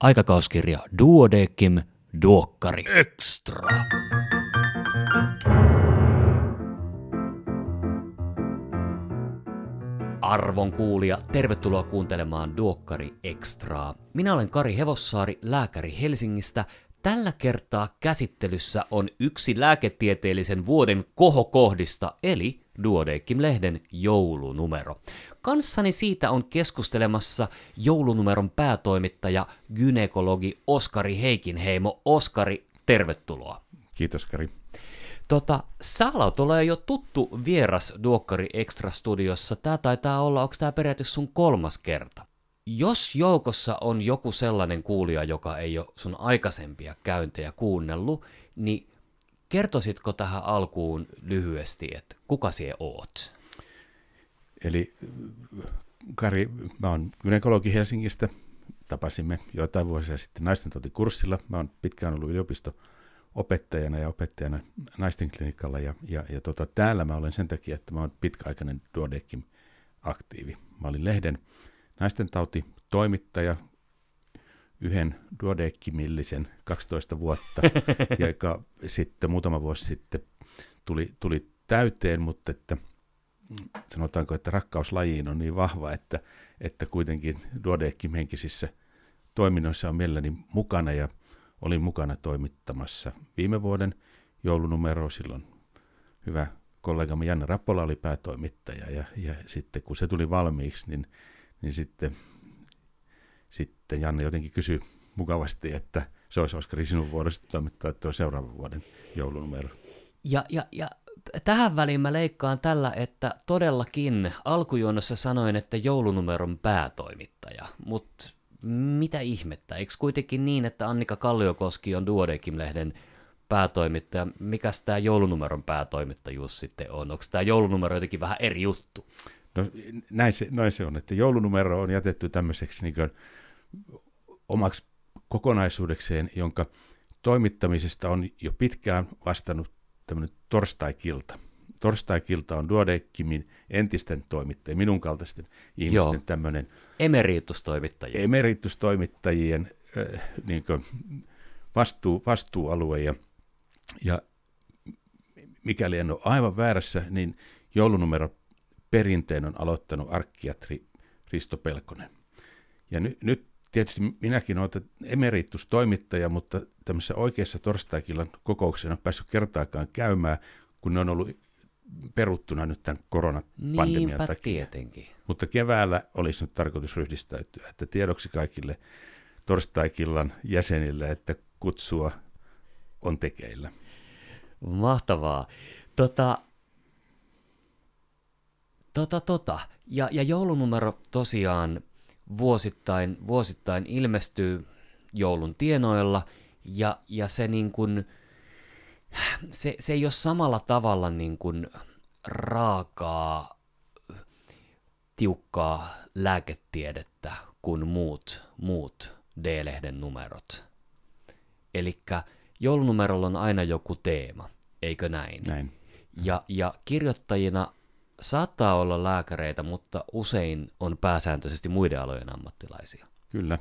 Aikakauskirja Duodekim Duokkari Extra. Arvon kuulija, tervetuloa kuuntelemaan Duokkari Extraa. Minä olen Kari Hevossaari, lääkäri Helsingistä. Tällä kertaa käsittelyssä on yksi lääketieteellisen vuoden kohokohdista, eli Duodekim-lehden joulunumero. Kanssani siitä on keskustelemassa joulunumeron päätoimittaja, gynekologi Oskari Heikinheimo. Oskari, tervetuloa. Kiitos Kari. Tota, sä alat olla jo tuttu vieras Duokkari Extra Studiossa. Tää taitaa olla, onko tämä periaatteessa sun kolmas kerta? Jos joukossa on joku sellainen kuulija, joka ei ole sun aikaisempia käyntejä kuunnellut, niin kertoisitko tähän alkuun lyhyesti, että kuka sie oot? Eli Kari, mä oon gynekologi Helsingistä. Tapasimme joitain vuosia sitten naisten kurssilla. Mä oon pitkään ollut yliopisto opettajana ja opettajana naisten klinikalla. Ja, ja, ja tota, täällä mä olen sen takia, että mä oon pitkäaikainen Duodekim aktiivi. Mä olin lehden naisten tauti toimittaja yhden duodekimillisen 12 vuotta, joka sitten muutama vuosi sitten tuli, tuli täyteen, mutta että sanotaanko, että rakkaus lajiin on niin vahva, että, että kuitenkin duodekim henkisissä toiminnoissa on mielelläni mukana ja olin mukana toimittamassa viime vuoden joulunumero silloin hyvä kollegamme Janne Rappola oli päätoimittaja ja, ja sitten kun se tuli valmiiksi, niin, niin sitten, sitten Janne jotenkin kysyi mukavasti, että se olisi Oskari sinun vuodesta toimittaa tuo seuraavan vuoden joulunumero. Ja, ja, ja tähän väliin mä leikkaan tällä, että todellakin alkujuonnossa sanoin, että joulunumeron päätoimittaja, mutta mitä ihmettä? Eikö kuitenkin niin, että Annika Kalliokoski on Duodekim-lehden päätoimittaja? Mikäs tämä joulunumeron päätoimittajuus sitten on? Onko tämä joulunumero jotenkin vähän eri juttu? No näin se, näin se on, että joulunumero on jätetty tämmöiseksi niin kuin omaksi kokonaisuudekseen, jonka toimittamisesta on jo pitkään vastannut tämmöinen torstaikilta. Torstaikilta on Duodeckimin entisten toimittajien, minun kaltaisten ihmisten Joo. tämmöinen... Emeritustoimittajien. Emeritustoimittajien äh, niin vastuu, vastuualue. Ja, ja mikäli en ole aivan väärässä, niin joulunumero perinteen on aloittanut arkkiatri Risto Pelkonen. Ja ny, nyt tietysti minäkin olen emeritustoimittaja, mutta tämmöisessä oikeassa torstaikillan kokouksena on päässyt kertaakaan käymään, kun ne on ollut peruttuna nyt tämän koronapandemian Niinpä takia. tietenkin. Mutta keväällä olisi nyt tarkoitus ryhdistäytyä, että tiedoksi kaikille torstaikillan jäsenille, että kutsua on tekeillä. Mahtavaa. Tota, tota, tota. Ja, ja joulunumero tosiaan vuosittain, vuosittain ilmestyy joulun tienoilla, ja, ja se, niin kuin, se, se ei ole samalla tavalla niin kuin raakaa, tiukkaa lääketiedettä kuin muut, muut D-lehden numerot. Eli joulunumerolla on aina joku teema, eikö näin? Näin. Ja, ja kirjoittajina saattaa olla lääkäreitä, mutta usein on pääsääntöisesti muiden alojen ammattilaisia. Kyllä.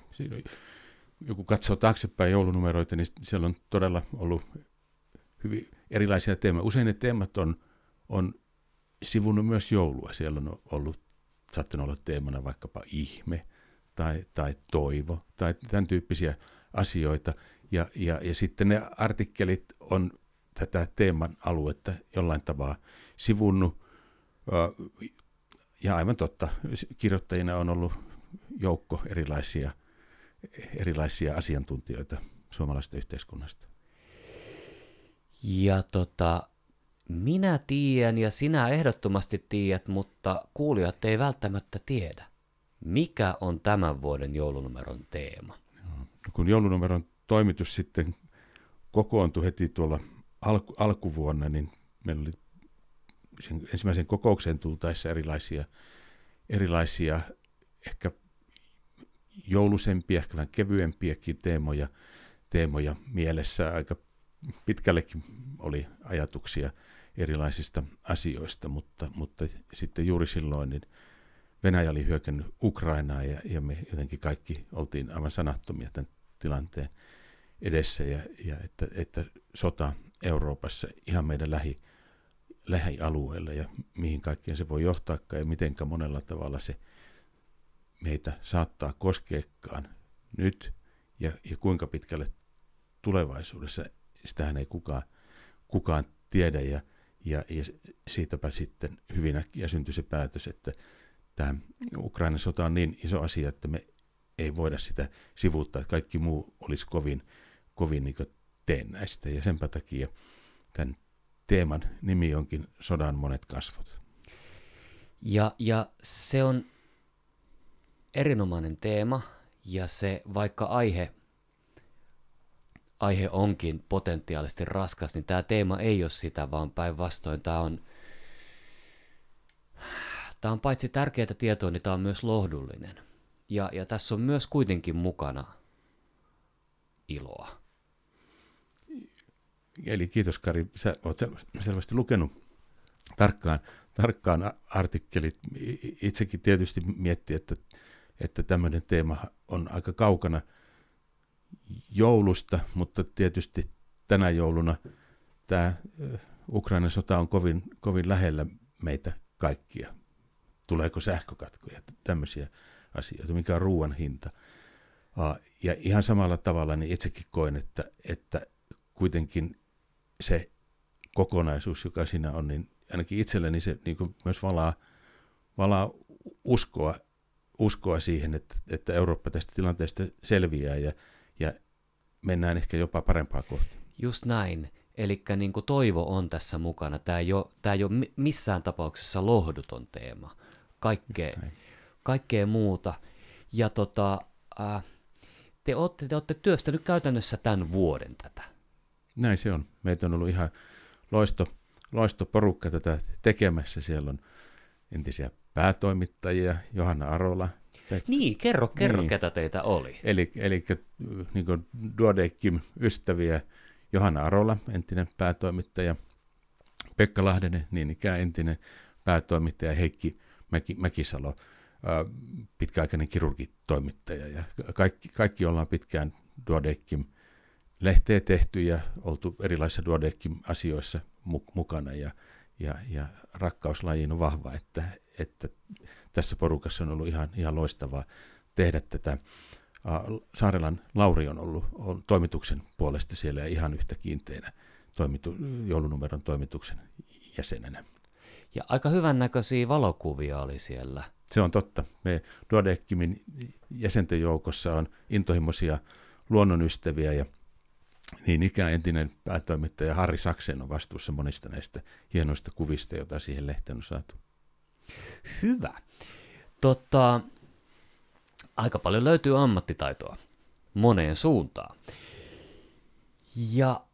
Joku katsoo taaksepäin joulunumeroita, niin siellä on todella ollut hyvin erilaisia teemoja. Usein ne teemat on, on sivunut myös joulua. Siellä on ollut, saattanut olla teemana vaikkapa ihme tai, tai toivo tai tämän tyyppisiä asioita. Ja, ja, ja sitten ne artikkelit on tätä teeman aluetta jollain tavalla sivunnut ja aivan totta, kirjoittajina on ollut joukko erilaisia, erilaisia asiantuntijoita suomalaisesta yhteiskunnasta. Ja tota, minä tiedän ja sinä ehdottomasti tiedät, mutta kuulijat ei välttämättä tiedä. Mikä on tämän vuoden joulunumeron teema? No, kun joulunumeron toimitus sitten kokoontui heti tuolla alku, alkuvuonna, niin meillä oli sen ensimmäisen kokoukseen tultaessa erilaisia, erilaisia ehkä joulusempia, ehkä vähän kevyempiäkin teemoja, teemoja mielessä. Aika pitkällekin oli ajatuksia erilaisista asioista, mutta, mutta sitten juuri silloin niin Venäjä oli hyökännyt Ukrainaa ja, ja me jotenkin kaikki oltiin aivan sanattomia tämän tilanteen edessä ja, ja että, että sota Euroopassa ihan meidän lähi, lähialueella ja mihin kaikkeen se voi johtaa ja mitenkä monella tavalla se meitä saattaa koskeekaan nyt ja, ja kuinka pitkälle tulevaisuudessa, sitähän ei kukaan, kukaan tiedä ja, ja, ja siitäpä sitten hyvin äkkiä syntyi se päätös, että tämä Ukrainan sota on niin iso asia, että me ei voida sitä sivuuttaa, että kaikki muu olisi kovin, kovin niin teennäistä ja senpä takia tämän teeman nimi onkin Sodan monet kasvot. Ja, ja se on erinomainen teema, ja se vaikka aihe, aihe onkin potentiaalisesti raskas, niin tämä teema ei ole sitä, vaan päinvastoin tämä on, tämä on paitsi tärkeää tietoa, niin tämä on myös lohdullinen. Ja, ja tässä on myös kuitenkin mukana iloa. Eli kiitos Kari, sä oot selvästi lukenut tarkkaan, tarkkaan artikkelit. Itsekin tietysti mietti, että, että tämmöinen teema on aika kaukana joulusta, mutta tietysti tänä jouluna tämä Ukrainan sota on kovin, kovin lähellä meitä kaikkia. Tuleeko sähkökatkoja, tämmöisiä asioita, mikä on ruoan hinta. Ja ihan samalla tavalla niin itsekin koen, että, että kuitenkin se kokonaisuus, joka siinä on, niin ainakin itselleni se niin kuin myös valaa, valaa uskoa, uskoa siihen, että, että Eurooppa tästä tilanteesta selviää ja, ja mennään ehkä jopa parempaa kohti. Just näin. Eli niin toivo on tässä mukana. Tämä ei, ole, tämä ei ole missään tapauksessa lohduton teema. Kaikkea, kaikkea muuta. Ja tota, äh, te, olette, te olette työstänyt käytännössä tämän vuoden tätä. Näin se on. Meitä on ollut ihan loisto, loisto porukka tätä tekemässä. Siellä on entisiä päätoimittajia, Johanna Arola. Pekka. Niin, kerro, kerro niin. ketä teitä oli. Eli, eli niin Duodekim ystäviä, Johanna Arola, entinen päätoimittaja, Pekka Lahdenen, niin ikään entinen päätoimittaja, Heikki Mäki, Mäkisalo, pitkäaikainen kirurgitoimittaja. Ja kaikki, kaikki ollaan pitkään Duodekim lehteä tehty ja oltu erilaisissa Duodekin asioissa mukana ja, ja, ja rakkauslajiin on vahva, että, että tässä porukassa on ollut ihan, ihan loistavaa tehdä tätä. Saarelan Lauri on ollut on toimituksen puolesta siellä ja ihan yhtä kiinteänä toimitu, joulunumeron toimituksen jäsenenä. Ja aika hyvän näköisiä valokuvia oli siellä. Se on totta. Me Duodeckimin jäsenten joukossa on intohimoisia luonnonystäviä ja niin ikään entinen päätoimittaja Harri Saksen on vastuussa monista näistä hienoista kuvista, joita siihen lehteen on saatu. Hyvä. Totta, aika paljon löytyy ammattitaitoa moneen suuntaan. Ja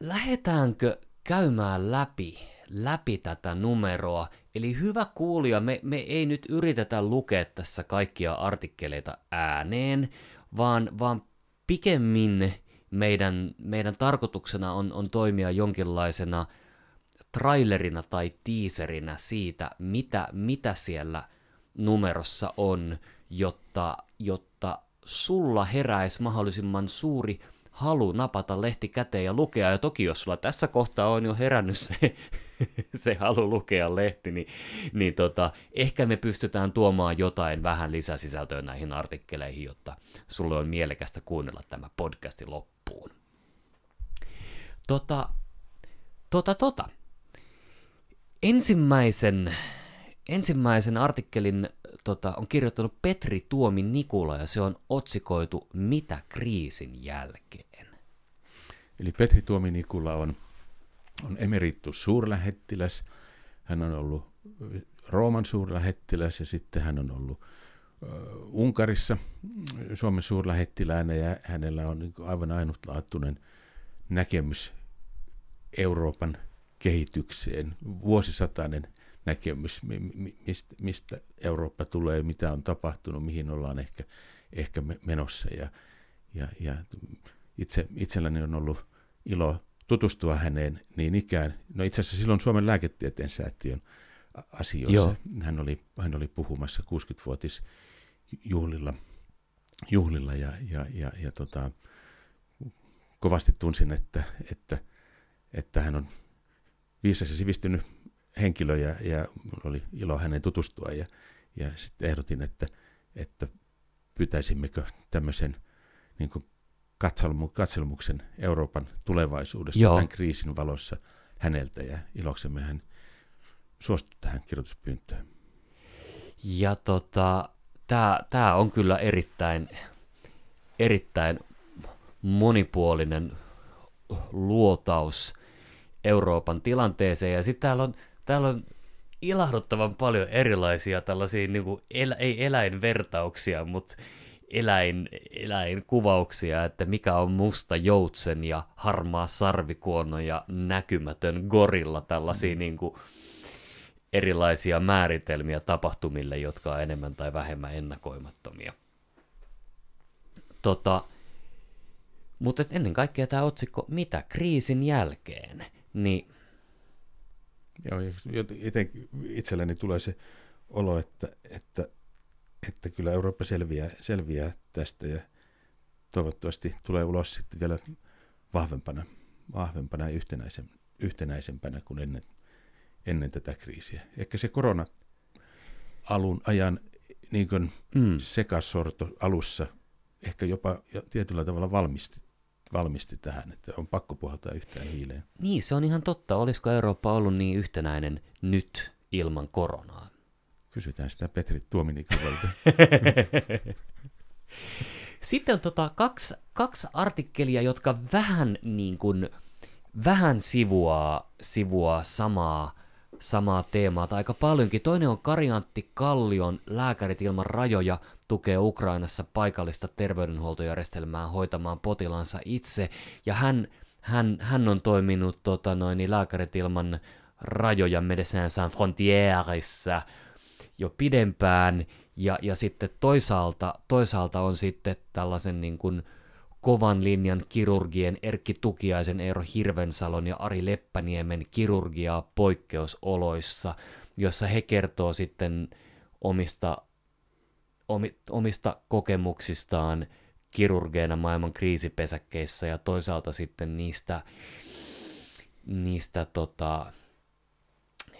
lähdetäänkö käymään läpi, läpi tätä numeroa? Eli hyvä kuulija, me, me ei nyt yritetä lukea tässä kaikkia artikkeleita ääneen, vaan, vaan pikemmin meidän, meidän tarkoituksena on, on toimia jonkinlaisena trailerina tai tiiserinä siitä, mitä, mitä siellä numerossa on, jotta, jotta sulla heräisi mahdollisimman suuri halu napata lehti käteen ja lukea. Ja toki jos sulla tässä kohtaa on jo herännyt se, se halu lukea lehti, niin, niin tota, ehkä me pystytään tuomaan jotain vähän lisäsisältöä näihin artikkeleihin, jotta sulle on mielekästä kuunnella tämä podcasti loppuun. Tota, tota, tota. Ensimmäisen, ensimmäisen artikkelin tota, on kirjoittanut Petri Tuomi Nikula ja se on otsikoitu Mitä kriisin jälkeen? Eli Petri Tuomi Nikula on, on emeritus suurlähettiläs. Hän on ollut Rooman suurlähettiläs ja sitten hän on ollut Unkarissa Suomen suurlähettiläänä ja hänellä on niin aivan ainutlaatuinen näkemys Euroopan kehitykseen, vuosisatainen näkemys, mistä, Eurooppa tulee, mitä on tapahtunut, mihin ollaan ehkä, ehkä menossa. Ja, ja, ja itse, itselläni on ollut ilo tutustua häneen niin ikään. No itse asiassa silloin Suomen lääketieteen säätiön asioissa. Joo. Hän, oli, hän oli puhumassa 60-vuotisjuhlilla juhlilla ja, ja, ja, ja tota, kovasti tunsin, että, että, että hän on viisas ja sivistynyt henkilö ja, ja oli ilo hänen tutustua ja, ja sitten ehdotin, että, että pyytäisimmekö tämmöisen niin kuin katselmuksen Euroopan tulevaisuudesta Joo. tämän kriisin valossa häneltä ja iloksemme hän suostui tähän kirjoituspyyntöön. Ja tota, tämä on kyllä erittäin, erittäin monipuolinen luotaus Euroopan tilanteeseen. Ja sitten täällä on, täällä on ilahduttavan paljon erilaisia tällaisia, niin kuin el, ei eläinvertauksia, mutta eläin, eläinkuvauksia, että mikä on musta joutsen ja harmaa sarvikuono ja näkymätön gorilla, tällaisia mm. niin kuin, erilaisia määritelmiä tapahtumille, jotka on enemmän tai vähemmän ennakoimattomia. Tota, mutta ennen kaikkea tämä otsikko, mitä kriisin jälkeen, niin... Joo, itse, itselleni tulee se olo, että, että, että kyllä Eurooppa selviää, selviää tästä ja toivottavasti tulee ulos sitten vielä vahvempana, vahvempana ja yhtenäisempänä kuin ennen, ennen tätä kriisiä. Ehkä se korona alun ajan niin kuin mm. sekasorto alussa ehkä jopa tietyllä tavalla valmisti, valmisti tähän, että on pakko puhaltaa yhtään hiileen. Niin, se on ihan totta. Olisiko Eurooppa ollut niin yhtenäinen nyt ilman koronaa? Kysytään sitä Petri Tuominikalta. Sitten on tota kaksi, kaksi artikkelia, jotka vähän niin kuin, vähän sivuaa, sivuaa samaa samaa teemaa tai aika paljonkin. Toinen on Kariantti Kallion Lääkärit ilman rajoja tukee Ukrainassa paikallista terveydenhuoltojärjestelmää hoitamaan potilansa itse. Ja hän, hän, hän on toiminut tota noin, niin Lääkärit ilman rajoja Medecins Sans Frontierissa jo pidempään. Ja, ja sitten toisaalta, toisaalta on sitten tällaisen niin kuin, kovan linjan kirurgien Erkki Tukiaisen, Eero Hirvensalon ja Ari Leppäniemen kirurgiaa poikkeusoloissa, jossa he kertoo sitten omista, omista kokemuksistaan kirurgeina maailman kriisipesäkkeissä ja toisaalta sitten niistä, niistä tota,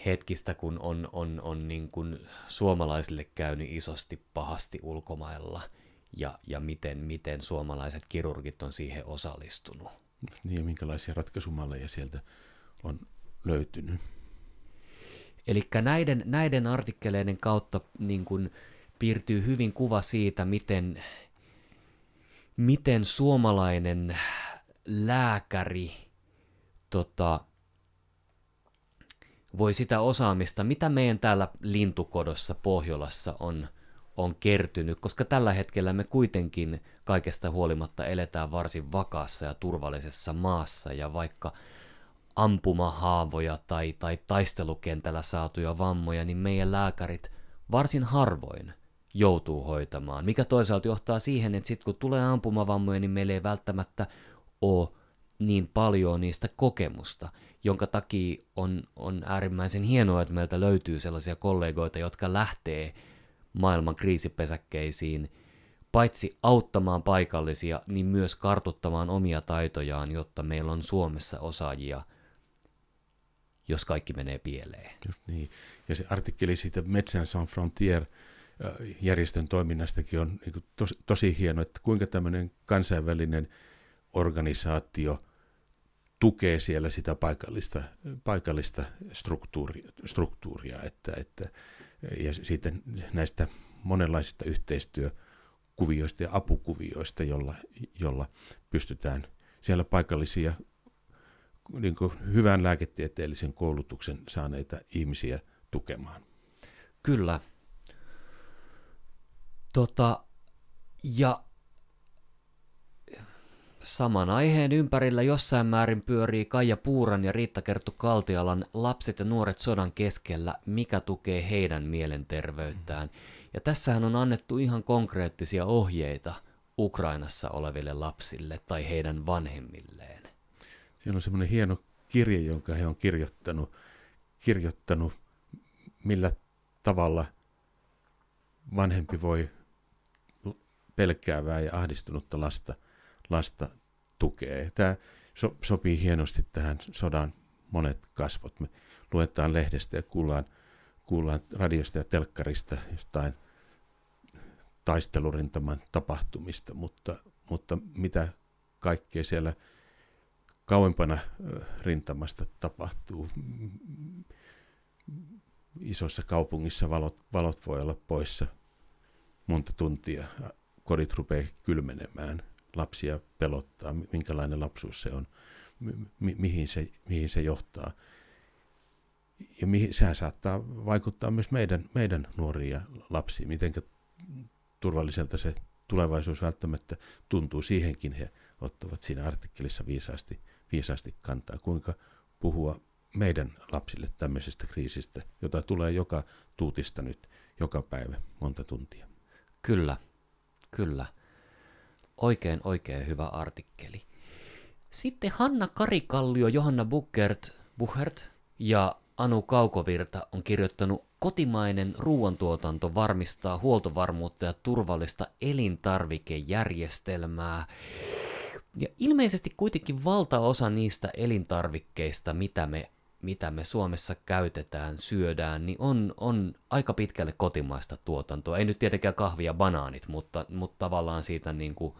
hetkistä, kun on, on, on niin kuin suomalaisille käynyt isosti pahasti ulkomailla – ja, ja miten, miten suomalaiset kirurgit on siihen osallistunut. Niin ja minkälaisia ratkaisumalleja sieltä on löytynyt. Eli näiden, näiden artikkeleiden kautta niin kun piirtyy hyvin kuva siitä, miten, miten suomalainen lääkäri tota, voi sitä osaamista, mitä meidän täällä lintukodossa Pohjolassa on on kertynyt, koska tällä hetkellä me kuitenkin kaikesta huolimatta eletään varsin vakaassa ja turvallisessa maassa, ja vaikka ampumahaavoja tai, tai taistelukentällä saatuja vammoja, niin meidän lääkärit varsin harvoin joutuu hoitamaan, mikä toisaalta johtaa siihen, että sitten kun tulee ampumavammoja, niin meillä ei välttämättä ole niin paljon niistä kokemusta, jonka takia on, on äärimmäisen hienoa, että meiltä löytyy sellaisia kollegoita, jotka lähtee maailman kriisipesäkkeisiin, paitsi auttamaan paikallisia, niin myös kartuttamaan omia taitojaan, jotta meillä on Suomessa osaajia, jos kaikki menee pieleen. Just niin. Ja se artikkeli siitä Metsän Sans Frontier järjestön toiminnastakin on niin tosi, tosi hieno, että kuinka tämmöinen kansainvälinen organisaatio tukee siellä sitä paikallista, paikallista struktuuria, struktuuria että, että ja sitten näistä monenlaisista yhteistyökuvioista ja apukuvioista, jolla, jolla pystytään siellä paikallisia niin hyvän lääketieteellisen koulutuksen saaneita ihmisiä tukemaan. Kyllä. Tota, ja Saman aiheen ympärillä jossain määrin pyörii Kaija Puuran ja Riitta Kerttu Kaltialan Lapset ja nuoret sodan keskellä, mikä tukee heidän mielenterveyttään. Ja tässähän on annettu ihan konkreettisia ohjeita Ukrainassa oleville lapsille tai heidän vanhemmilleen. Siinä on semmoinen hieno kirje, jonka he on kirjoittanut, kirjoittanut millä tavalla vanhempi voi pelkäävää ja ahdistunutta lasta, lasta tukee. Tämä so, sopii hienosti tähän sodan monet kasvot. Me luetaan lehdestä ja kuullaan, kuullaan radiosta ja telkkarista jostain taistelurintaman tapahtumista, mutta, mutta mitä kaikkea siellä kauempana rintamasta tapahtuu. Isossa kaupungissa valot, valot voi olla poissa monta tuntia. Kodit rupeaa kylmenemään, lapsia pelottaa, minkälainen lapsuus se on, mi- mihin, se, mihin se johtaa. Ja mihin, sehän saattaa vaikuttaa myös meidän, meidän nuoriin ja lapsiin, miten turvalliselta se tulevaisuus välttämättä tuntuu. Siihenkin he ottavat siinä artikkelissa viisaasti, viisaasti kantaa, kuinka puhua meidän lapsille tämmöisestä kriisistä, jota tulee joka tuutista nyt joka päivä monta tuntia. Kyllä, kyllä. Oikein, oikein hyvä artikkeli. Sitten Hanna Karikallio, Johanna Buchert, Buchert ja Anu Kaukovirta on kirjoittanut Kotimainen ruoantuotanto varmistaa huoltovarmuutta ja turvallista elintarvikejärjestelmää. Ja ilmeisesti kuitenkin valtaosa niistä elintarvikkeista, mitä me, mitä me Suomessa käytetään, syödään, niin on, on aika pitkälle kotimaista tuotantoa. Ei nyt tietenkään kahvia banaanit, mutta, mutta tavallaan siitä niin kuin,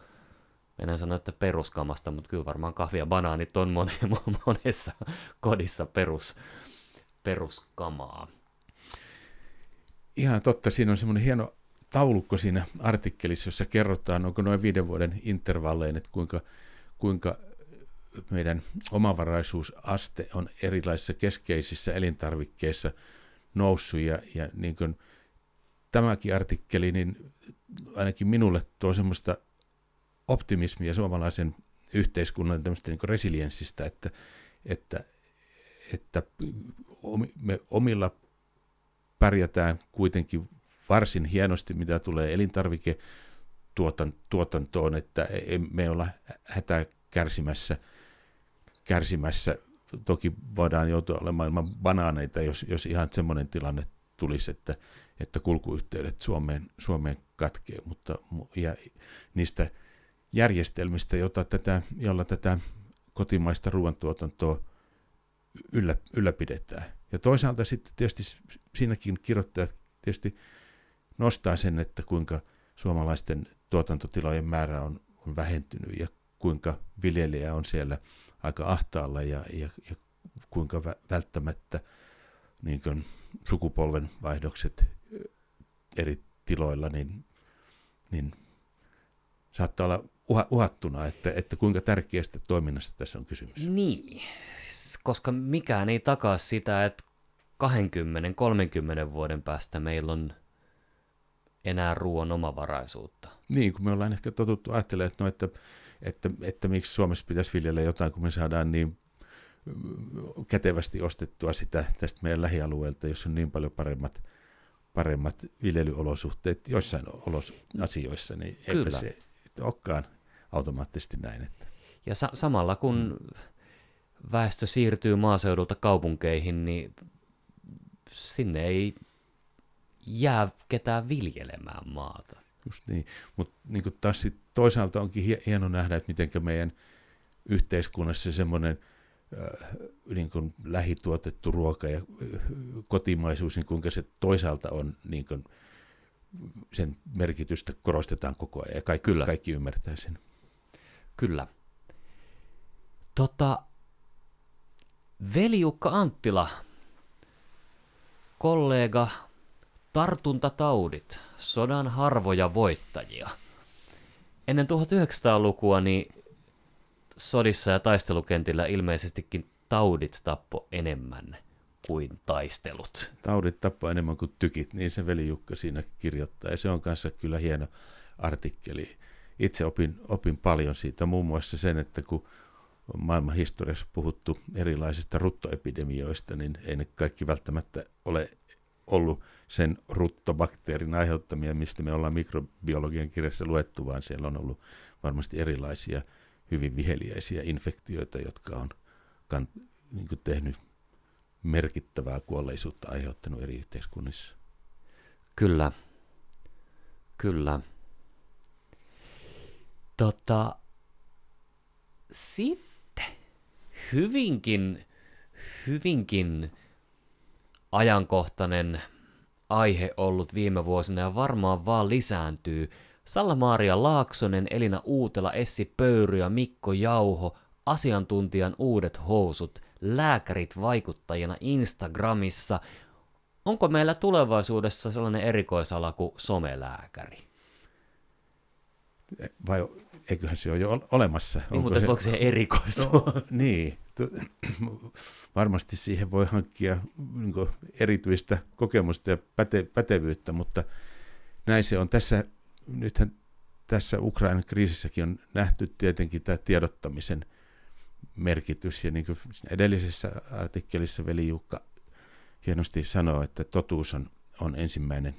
en sano, että peruskamasta, mutta kyllä varmaan kahvia banaanit on monessa kodissa perus, peruskamaa. Ihan totta, siinä on semmoinen hieno taulukko siinä artikkelissa, jossa kerrotaan, onko noin viiden vuoden intervallein, että kuinka, kuinka meidän omavaraisuusaste on erilaisissa keskeisissä elintarvikkeissa noussut ja, ja niin kuin tämäkin artikkeli, niin ainakin minulle tuo semmoista optimismia suomalaisen yhteiskunnan tämmöistä niin resilienssistä, että, että, että me omilla pärjätään kuitenkin varsin hienosti, mitä tulee elintarviketuotantoon, että me olla hätää kärsimässä, kärsimässä. Toki voidaan joutua olemaan ilman banaaneita, jos, jos ihan semmoinen tilanne tulisi, että, että kulkuyhteydet Suomeen, Suomeen katkee, mutta ja niistä järjestelmistä, jota tätä, jolla tätä kotimaista ruoantuotantoa yllä, ylläpidetään. Ja toisaalta sitten tietysti siinäkin kirjoittajat tietysti nostaa sen, että kuinka suomalaisten tuotantotilojen määrä on, on vähentynyt ja kuinka viljelijä on siellä aika ahtaalla ja, ja, ja kuinka välttämättä niin kuin sukupolven vaihdokset eri tiloilla niin, niin saattaa olla uhattuna, että, että kuinka tärkeästä toiminnasta tässä on kysymys. Niin, koska mikään ei takaa sitä, että 20-30 vuoden päästä meillä on enää ruoan omavaraisuutta. Niin, kun me ollaan ehkä totuttu ajattelemaan, että, no, että, että, että miksi Suomessa pitäisi viljellä jotain, kun me saadaan niin kätevästi ostettua sitä tästä meidän lähialueelta, jos on niin paljon paremmat, paremmat viljelyolosuhteet joissain olos, asioissa, niin eipä se olekaan automaattisesti näin. Että. Ja sa- samalla kun väestö siirtyy maaseudulta kaupunkeihin, niin sinne ei jää ketään viljelemään maata. Just niin, mutta niin taas sit toisaalta onkin hieno nähdä, että miten meidän yhteiskunnassa semmoinen äh, niin kuin lähituotettu ruoka ja äh, kotimaisuus, niin kuinka se toisaalta on niin kuin, sen merkitystä korostetaan koko ajan ja kaikki, Kyllä. kaikki ymmärtää sen. Kyllä. Tota, Veliukka Anttila, kollega, tartuntataudit, sodan harvoja voittajia. Ennen 1900-lukua niin sodissa ja taistelukentillä ilmeisestikin taudit tappo enemmän kuin taistelut. Taudit tappo enemmän kuin tykit, niin se veli Jukka siinä kirjoittaa. Ja se on kanssa kyllä hieno artikkeli. Itse opin, opin paljon siitä, muun muassa sen, että kun maailman historiassa puhuttu erilaisista ruttoepidemioista, niin ei ne kaikki välttämättä ole ollut sen ruttobakteerin aiheuttamia, mistä me ollaan mikrobiologian kirjassa luettu, vaan siellä on ollut varmasti erilaisia hyvin viheliäisiä infektioita, jotka on kan, niin tehnyt merkittävää kuolleisuutta aiheuttanut eri yhteiskunnissa. Kyllä, kyllä. Tota, sitten hyvinkin, hyvinkin ajankohtainen aihe ollut viime vuosina ja varmaan vaan lisääntyy. Salla-Maaria Laaksonen, Elina Uutela, Essi Pöyry ja Mikko Jauho, asiantuntijan uudet housut, lääkärit vaikuttajina Instagramissa. Onko meillä tulevaisuudessa sellainen erikoisala kuin somelääkäri? Vai eiköhän se ole jo olemassa? Niin, mutta se... voiko se erikoistua? No, niin, varmasti siihen voi hankkia niin erityistä kokemusta ja päte, pätevyyttä, mutta näin se on tässä, nythän tässä Ukrainan kriisissäkin on nähty tietenkin tämä tiedottamisen merkitys, ja niin kuin edellisessä artikkelissa veli Jukka hienosti sanoo, että totuus on, on ensimmäinen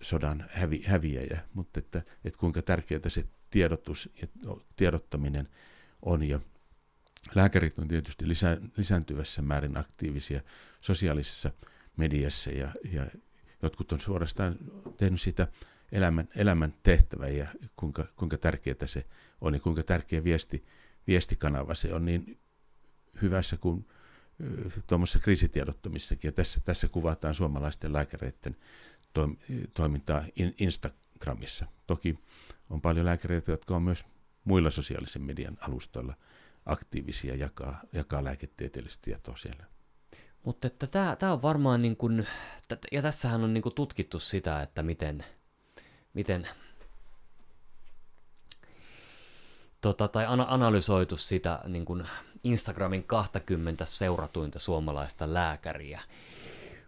sodan hävi, häviäjä, mutta että, että kuinka tärkeää se tiedotus ja tiedottaminen on, ja Lääkärit on tietysti lisä, lisääntyvässä määrin aktiivisia sosiaalisessa mediassa ja, ja jotkut on suorastaan tehnyt sitä elämän, elämän tehtävä ja kuinka, kuinka tärkeää se on ja kuinka tärkeä viesti, viestikanava se on niin hyvässä kuin tuommoisessa kriisitiedottamissakin. Ja tässä, tässä kuvataan suomalaisten lääkäreiden toimintaa Instagramissa. Toki on paljon lääkäreitä, jotka on myös muilla sosiaalisen median alustoilla – aktiivisia jakaa, jakaa lääketieteellistä tietoa siellä. Mutta tämä, on varmaan, niin kuin, ja tässähän on niin kuin tutkittu sitä, että miten, miten tota, tai analysoitu sitä niin kuin Instagramin 20 seuratuinta suomalaista lääkäriä.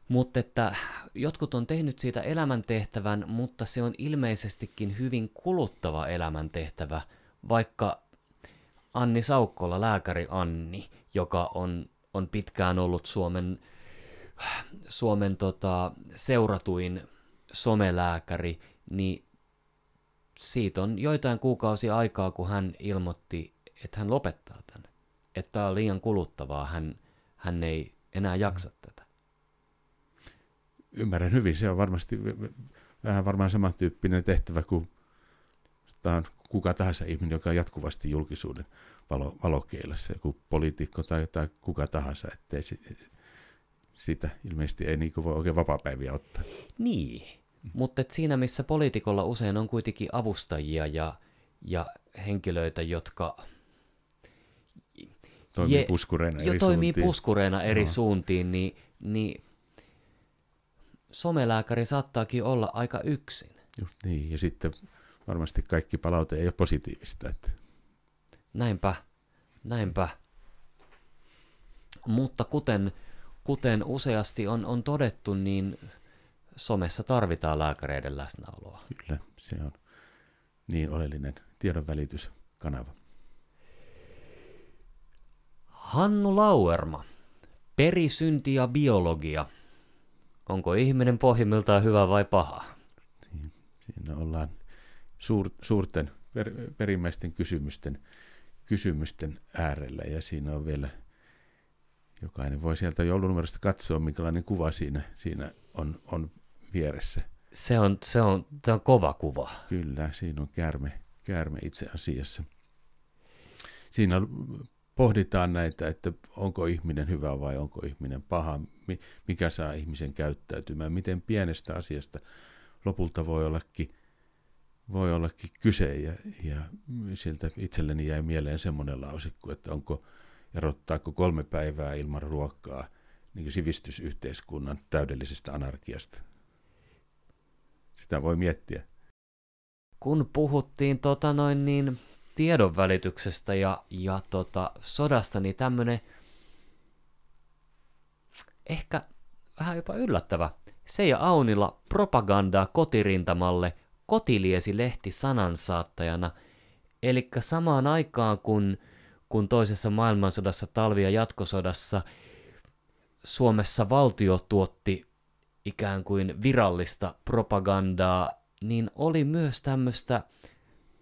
Mutta että jotkut on tehnyt siitä elämäntehtävän, mutta se on ilmeisestikin hyvin kuluttava elämäntehtävä, vaikka Anni Saukkola, lääkäri Anni, joka on, on pitkään ollut Suomen, Suomen tota, seuratuin somelääkäri, niin siitä on joitain kuukausia aikaa, kun hän ilmoitti, että hän lopettaa tämän. Että tämä on liian kuluttavaa, hän, hän ei enää jaksa tätä. Ymmärrän hyvin, se on varmasti vähän varmaan samantyyppinen tehtävä kuin tämä on kuka tahansa ihminen, joka on jatkuvasti julkisuuden valo, valokeilassa, joku poliitikko tai, tai kuka tahansa, ettei si, sitä ilmeisesti ei niin voi oikein vapaa-päiviä ottaa. Niin, mm. mutta siinä missä poliitikolla usein on kuitenkin avustajia ja, ja henkilöitä, jotka toimii puskureina eri toimii suuntiin. puskureina eri no. suuntiin, niin, niin somelääkäri saattaakin olla aika yksin. Just niin, ja sitten varmasti kaikki palaute ei ole positiivista. Että... Näinpä, näinpä. Mutta kuten, kuten useasti on, on todettu, niin somessa tarvitaan lääkäreiden läsnäoloa. Kyllä, se on niin oleellinen tiedonvälityskanava. Hannu Lauerma, perisynti ja biologia. Onko ihminen pohjimmiltaan hyvä vai paha? Siinä ollaan suur, suurten per, perimmäisten kysymysten, kysymysten äärellä ja siinä on vielä, jokainen voi sieltä joulunumerosta katsoa, minkälainen kuva siinä, siinä on, on vieressä. Se on, se, on, se on kova kuva. Kyllä, siinä on käärme, käärme itse asiassa. Siinä pohditaan näitä, että onko ihminen hyvä vai onko ihminen paha, mikä saa ihmisen käyttäytymään, miten pienestä asiasta lopulta voi ollakin voi ollakin kyse ja, ja siltä itselleni jäi mieleen semmoinen lause, että onko erottaako kolme päivää ilman ruokaa niin sivistysyhteiskunnan täydellisestä anarkiasta. Sitä voi miettiä. Kun puhuttiin tota noin niin tiedonvälityksestä ja, ja tota sodasta, niin tämmöinen ehkä vähän jopa yllättävä. Seija Aunilla propagandaa kotirintamalle – Kotiliesi-lehti sanansaattajana, eli samaan aikaan kun, kun toisessa maailmansodassa, talvi- ja jatkosodassa Suomessa valtio tuotti ikään kuin virallista propagandaa, niin oli myös tämmöistä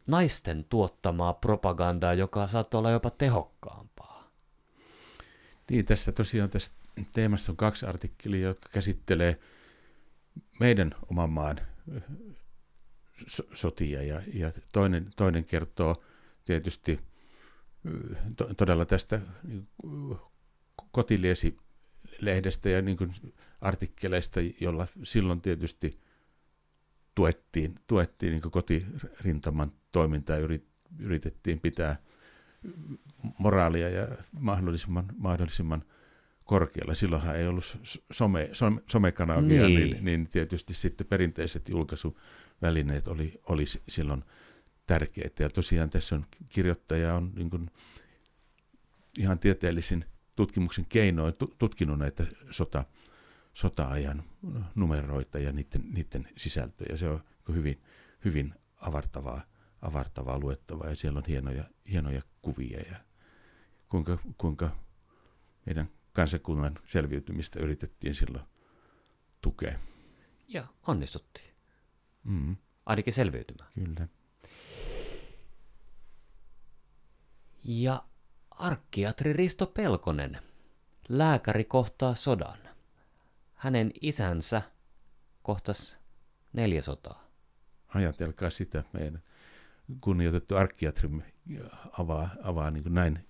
naisten tuottamaa propagandaa, joka saattoi olla jopa tehokkaampaa. Niin, tässä tosiaan tässä teemassa on kaksi artikkelia, jotka käsittelee meidän oman maan so- sotia. Ja, ja toinen, toinen kertoo tietysti to, todella tästä kotiliesi-lehdestä ja niin artikkeleista, jolla silloin tietysti tuettiin, tuettiin niin kotirintaman toimintaa ja yritettiin pitää moraalia ja mahdollisimman, mahdollisimman korkealla. Silloinhan ei ollut some, some, somekanavia, niin. Niin, niin tietysti sitten perinteiset julkaisuvälineet oli, oli silloin tärkeitä. Ja tosiaan tässä on kirjoittaja on niin kuin ihan tieteellisin tutkimuksen keinoin tutkinut näitä sota, sota-ajan numeroita ja niiden, niiden sisältöjä. Se on hyvin, hyvin avartavaa, avartavaa luettavaa ja siellä on hienoja, hienoja kuvia ja kuinka, kuinka meidän kansakunnan selviytymistä yritettiin silloin tukea. Ja onnistuttiin. Mm. Ainakin selviytymään. Kyllä. Ja arkkiatri Risto Pelkonen, lääkäri kohtaa sodan. Hänen isänsä kohtas neljä sotaa. Ajatelkaa sitä, meidän kunnioitettu arkkiatrimme avaa, avaa niin näin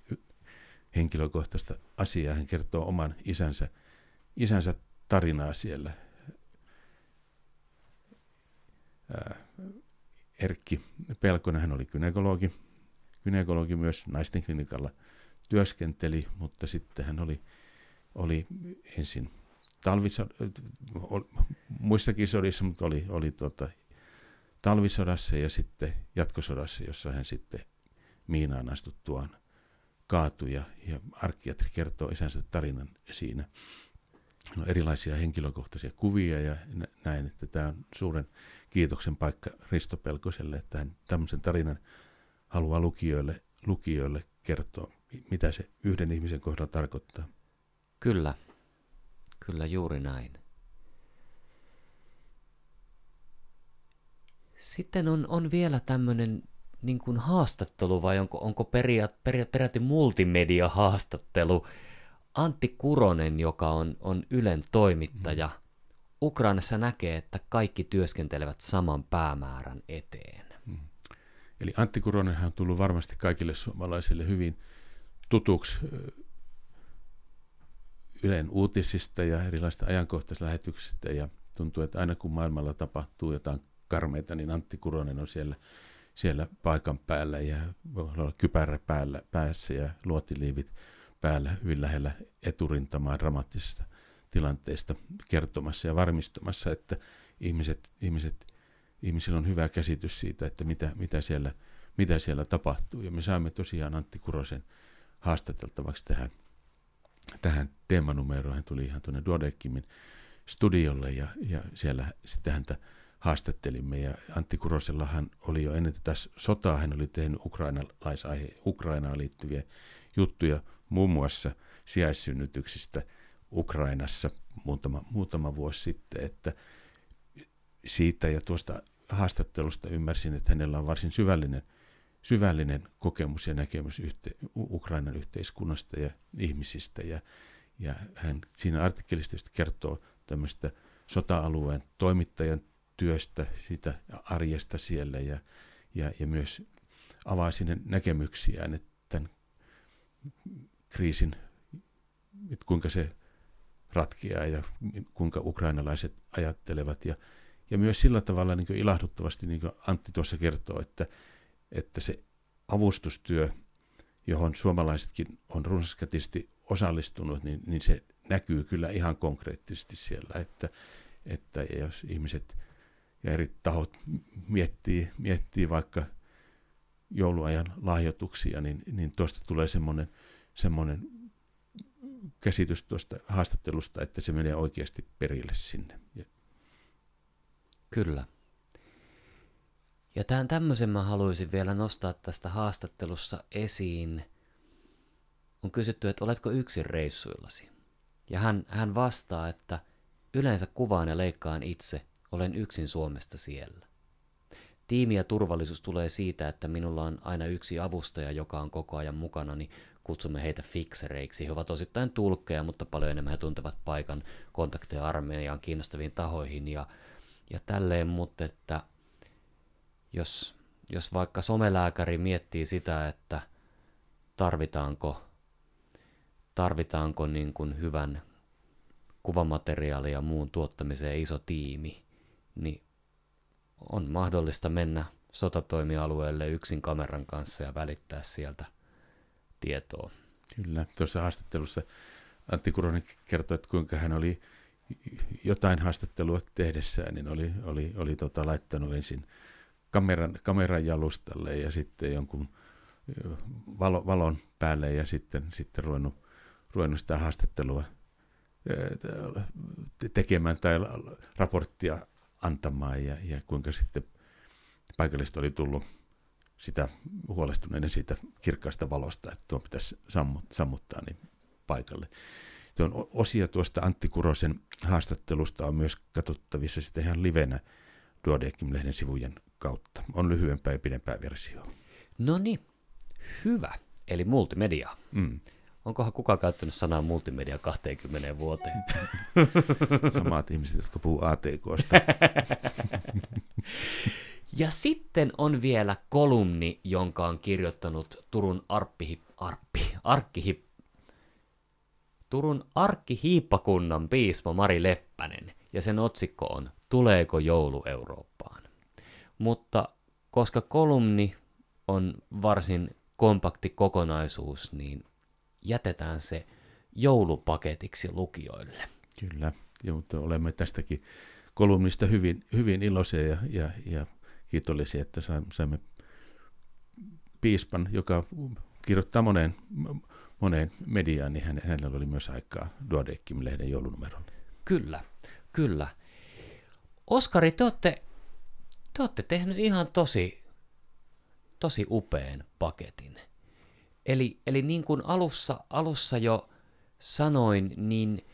henkilökohtaista asiaa. Hän kertoo oman isänsä, isänsä tarinaa siellä. Erkki Pelkonen, hän oli kynekologi, kynekologi myös naisten klinikalla työskenteli, mutta sitten hän oli, oli ensin talvisod- muissakin sodissa, mutta oli, oli tuota, talvisodassa ja sitten jatkosodassa, jossa hän sitten miinaan astuttuaan kaatui ja, ja arkkiatri kertoo isänsä tarinan siinä. On erilaisia henkilökohtaisia kuvia ja näin, että tämä on suuren kiitoksen paikka Risto Pelkoselle, että hän tämmöisen tarinan haluaa lukijoille, lukijoille kertoa, mitä se yhden ihmisen kohdalla tarkoittaa. Kyllä, kyllä juuri näin. Sitten on, on vielä tämmöinen niin kuin haastattelu vai onko, onko periaat, periaat, peräti multimedia-haastattelu. Antti Kuronen, joka on, on Ylen toimittaja, mm. Ukrainassa näkee, että kaikki työskentelevät saman päämäärän eteen. Mm. Eli Antti Kuronen on tullut varmasti kaikille suomalaisille hyvin tutuksi Ylen uutisista ja erilaisista ajankohtaislähetyksistä ja tuntuu, että aina kun maailmalla tapahtuu jotain karmeita, niin Antti Kuronen on siellä siellä paikan päällä ja voi olla kypärä päällä, päässä ja luotiliivit päällä hyvin lähellä eturintamaa dramaattisesta tilanteesta kertomassa ja varmistamassa, että ihmiset, ihmiset, ihmisillä on hyvä käsitys siitä, että mitä, mitä, siellä, mitä siellä tapahtuu. Ja me saamme tosiaan Antti Kurosen haastateltavaksi tähän, tähän teemanumeroon. Hän tuli ihan tuonne Duodeckimin studiolle ja, ja siellä sitten häntä haastattelimme. Ja Antti Kurosellahan oli jo ennen tätä sotaa, hän oli tehnyt ukrainalaisaihe, Ukrainaan liittyviä juttuja, muun muassa sijaissynnytyksistä Ukrainassa muutama, muutama vuosi sitten, että siitä ja tuosta haastattelusta ymmärsin, että hänellä on varsin syvällinen, syvällinen kokemus ja näkemys yhte, Ukrainan yhteiskunnasta ja ihmisistä. Ja, ja hän siinä artikkelista kertoo tämmöistä sota-alueen toimittajan työstä, sitä arjesta siellä ja, ja, ja myös avaa sinne näkemyksiään, että tämän kriisin, että kuinka se ratkeaa ja kuinka ukrainalaiset ajattelevat. Ja, ja myös sillä tavalla niin ilahduttavasti, niin kuin Antti tuossa kertoo, että, että se avustustyö, johon suomalaisetkin on runsaskatisesti osallistunut, niin, niin se näkyy kyllä ihan konkreettisesti siellä, että, että jos ihmiset ja eri tahot miettii, miettii vaikka jouluajan lahjoituksia, niin, niin tuosta tulee semmoinen, semmoinen käsitys tuosta haastattelusta, että se menee oikeasti perille sinne. Kyllä. Ja tämän tämmöisen mä haluaisin vielä nostaa tästä haastattelussa esiin. On kysytty, että oletko yksin reissuillasi? Ja hän, hän vastaa, että yleensä kuvaan ja leikkaan itse – olen yksin Suomesta siellä. Tiimi ja turvallisuus tulee siitä, että minulla on aina yksi avustaja, joka on koko ajan mukana, niin kutsumme heitä fiksereiksi. He ovat osittain tulkkeja, mutta paljon enemmän he tuntevat paikan kontakteja armeijaan kiinnostaviin tahoihin ja, ja tälleen, mutta että jos, jos vaikka somelääkäri miettii sitä, että tarvitaanko, tarvitaanko niin kuin hyvän kuvamateriaali ja muun tuottamiseen iso tiimi, niin on mahdollista mennä sotatoimialueelle yksin kameran kanssa ja välittää sieltä tietoa. Kyllä, tuossa haastattelussa Antti Kuronen kertoi, että kuinka hän oli jotain haastattelua tehdessään, niin oli, oli, oli tota, laittanut ensin kameran, kameran jalustalle ja sitten jonkun valo, valon päälle ja sitten, sitten ruvennut, ruvennut sitä haastattelua tekemään tai raporttia antamaan ja, ja kuinka sitten paikallista oli tullut sitä huolestuneiden siitä kirkkaasta valosta, että tuo pitäisi sammuttaa niin paikalle. Tuon osia tuosta Antti Kurosen haastattelusta on myös katsottavissa sitten ihan livenä Duodekim-lehden sivujen kautta. On lyhyempää ja pidempää versio. No niin, hyvä. Eli multimedia. Mm. Onkohan kukaan käyttänyt sanaa multimedia 20 vuoteen? Samat ihmiset, jotka puhuu ATKsta. ja sitten on vielä kolumni, jonka on kirjoittanut Turun Arppi, Arppi, Arkkihip, Turun arkkihiippakunnan piispa Mari Leppänen, ja sen otsikko on Tuleeko joulu Eurooppaan? Mutta koska kolumni on varsin kompakti kokonaisuus, niin jätetään se joulupaketiksi lukijoille. Kyllä, ja, mutta olemme tästäkin kolumnista hyvin, hyvin iloisia ja, ja, ja kiitollisia, että saimme piispan, joka kirjoittaa moneen, moneen mediaan, niin hänellä oli myös aikaa Duodeckim-lehden joulunumerolle. Kyllä, kyllä. Oskari, te olette, te olette tehnyt ihan tosi, tosi upean paketin. Eli, eli niin kuin alussa, alussa jo sanoin, niin,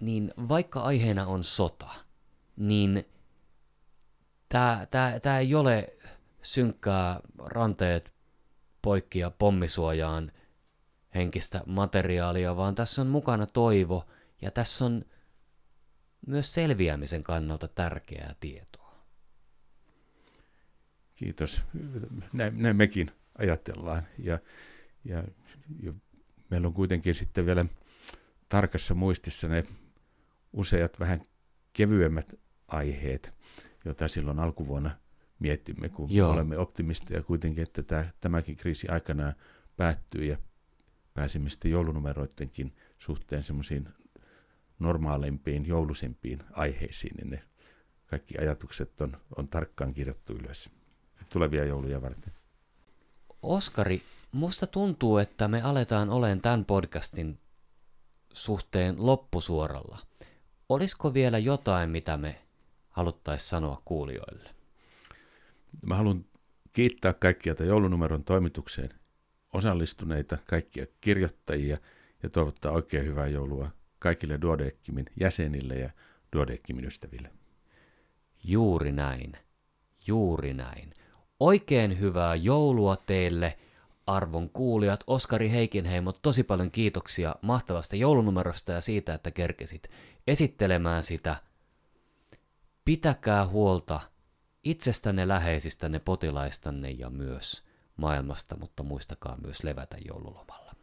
niin vaikka aiheena on sota, niin tämä ei ole synkkää ranteet poikki ja pommisuojaan henkistä materiaalia, vaan tässä on mukana toivo ja tässä on myös selviämisen kannalta tärkeää tietoa. Kiitos. Näin, näin mekin ajatellaan. Ja ja, ja meillä on kuitenkin sitten vielä tarkassa muistissa ne useat vähän kevyemmät aiheet, joita silloin alkuvuonna miettimme, kun Joo. olemme optimisteja kuitenkin, että tämä, tämäkin kriisi aikanaan päättyy ja pääsimme sitten joulunumeroidenkin suhteen semmoisiin normaalimpiin, joulusimpiin aiheisiin, niin ne kaikki ajatukset on, on tarkkaan kirjattu ylös tulevia jouluja varten. Oskari, Musta tuntuu, että me aletaan olemaan tämän podcastin suhteen loppusuoralla. Olisiko vielä jotain, mitä me haluttaisiin sanoa kuulijoille? Mä haluan kiittää kaikkia joulunumeron toimitukseen osallistuneita, kaikkia kirjoittajia ja toivottaa oikein hyvää joulua kaikille Duodeckimin jäsenille ja Duodeckimin ystäville. Juuri näin. Juuri näin. Oikein hyvää joulua teille – arvon kuulijat, Oskari Heikinheimo, tosi paljon kiitoksia mahtavasta joulunumerosta ja siitä, että kerkesit esittelemään sitä. Pitäkää huolta itsestänne, läheisistänne, potilaistanne ja myös maailmasta, mutta muistakaa myös levätä joululomalla.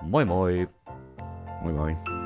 Moi moi! Moi moi!